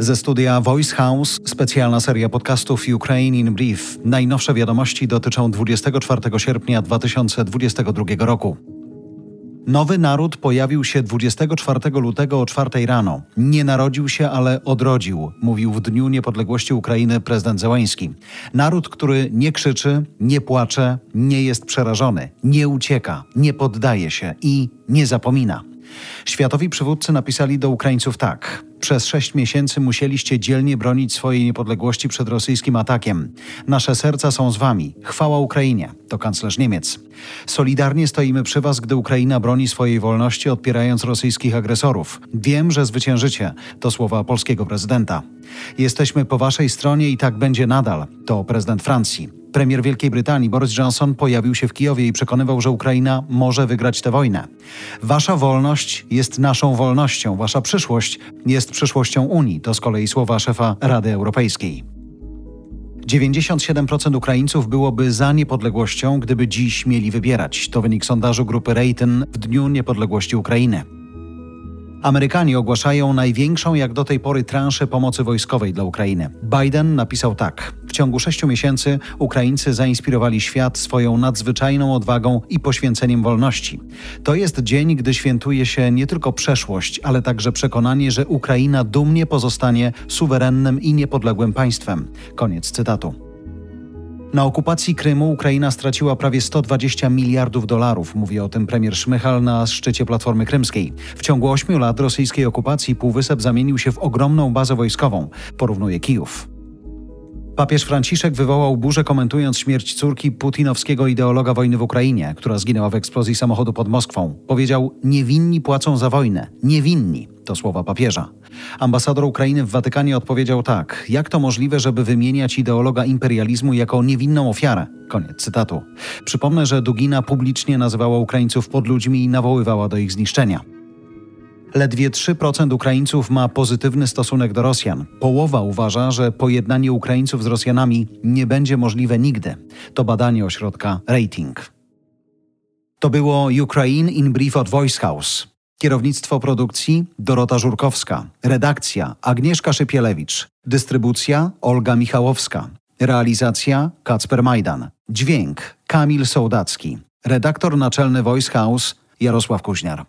Ze studia Voice House specjalna seria podcastów Ukraine in Brief. Najnowsze wiadomości dotyczą 24 sierpnia 2022 roku. Nowy naród pojawił się 24 lutego o 4 rano. Nie narodził się, ale odrodził, mówił w Dniu Niepodległości Ukrainy prezydent Zełański. Naród, który nie krzyczy, nie płacze, nie jest przerażony, nie ucieka, nie poddaje się i nie zapomina. Światowi przywódcy napisali do Ukraińców tak. Przez sześć miesięcy musieliście dzielnie bronić swojej niepodległości przed rosyjskim atakiem. Nasze serca są z wami. Chwała Ukrainie, to kanclerz Niemiec. Solidarnie stoimy przy was, gdy Ukraina broni swojej wolności, odpierając rosyjskich agresorów. Wiem, że zwyciężycie, to słowa polskiego prezydenta. Jesteśmy po waszej stronie i tak będzie nadal, to prezydent Francji. Premier Wielkiej Brytanii Boris Johnson pojawił się w Kijowie i przekonywał, że Ukraina może wygrać tę wojnę. Wasza wolność jest naszą wolnością, wasza przyszłość jest przyszłością Unii, to z kolei słowa szefa Rady Europejskiej. 97% Ukraińców byłoby za niepodległością, gdyby dziś mieli wybierać. To wynik sondażu grupy Rayton w Dniu Niepodległości Ukrainy. Amerykanie ogłaszają największą jak do tej pory transzę pomocy wojskowej dla Ukrainy. Biden napisał tak: W ciągu sześciu miesięcy Ukraińcy zainspirowali świat swoją nadzwyczajną odwagą i poświęceniem wolności. To jest dzień, gdy świętuje się nie tylko przeszłość, ale także przekonanie, że Ukraina dumnie pozostanie suwerennym i niepodległym państwem. Koniec cytatu. Na okupacji Krymu Ukraina straciła prawie 120 miliardów dolarów, mówi o tym premier Szmychal na szczycie Platformy Krymskiej. W ciągu ośmiu lat rosyjskiej okupacji Półwysep zamienił się w ogromną bazę wojskową, porównuje Kijów. Papież Franciszek wywołał burzę komentując śmierć córki putinowskiego ideologa wojny w Ukrainie, która zginęła w eksplozji samochodu pod Moskwą. Powiedział: Niewinni płacą za wojnę. Niewinni. To słowa papieża. Ambasador Ukrainy w Watykanie odpowiedział tak: Jak to możliwe, żeby wymieniać ideologa imperializmu jako niewinną ofiarę? Koniec cytatu. Przypomnę, że Dugina publicznie nazywała Ukraińców podludźmi i nawoływała do ich zniszczenia. Ledwie 3% Ukraińców ma pozytywny stosunek do Rosjan. Połowa uważa, że pojednanie Ukraińców z Rosjanami nie będzie możliwe nigdy. To badanie ośrodka Rating. To było Ukraine in Brief od Voice House. Kierownictwo produkcji Dorota Żurkowska. Redakcja Agnieszka Szypielewicz. Dystrybucja Olga Michałowska. Realizacja Kacper Majdan. Dźwięk Kamil Sołdacki. Redaktor naczelny Voice House Jarosław Kuźniar.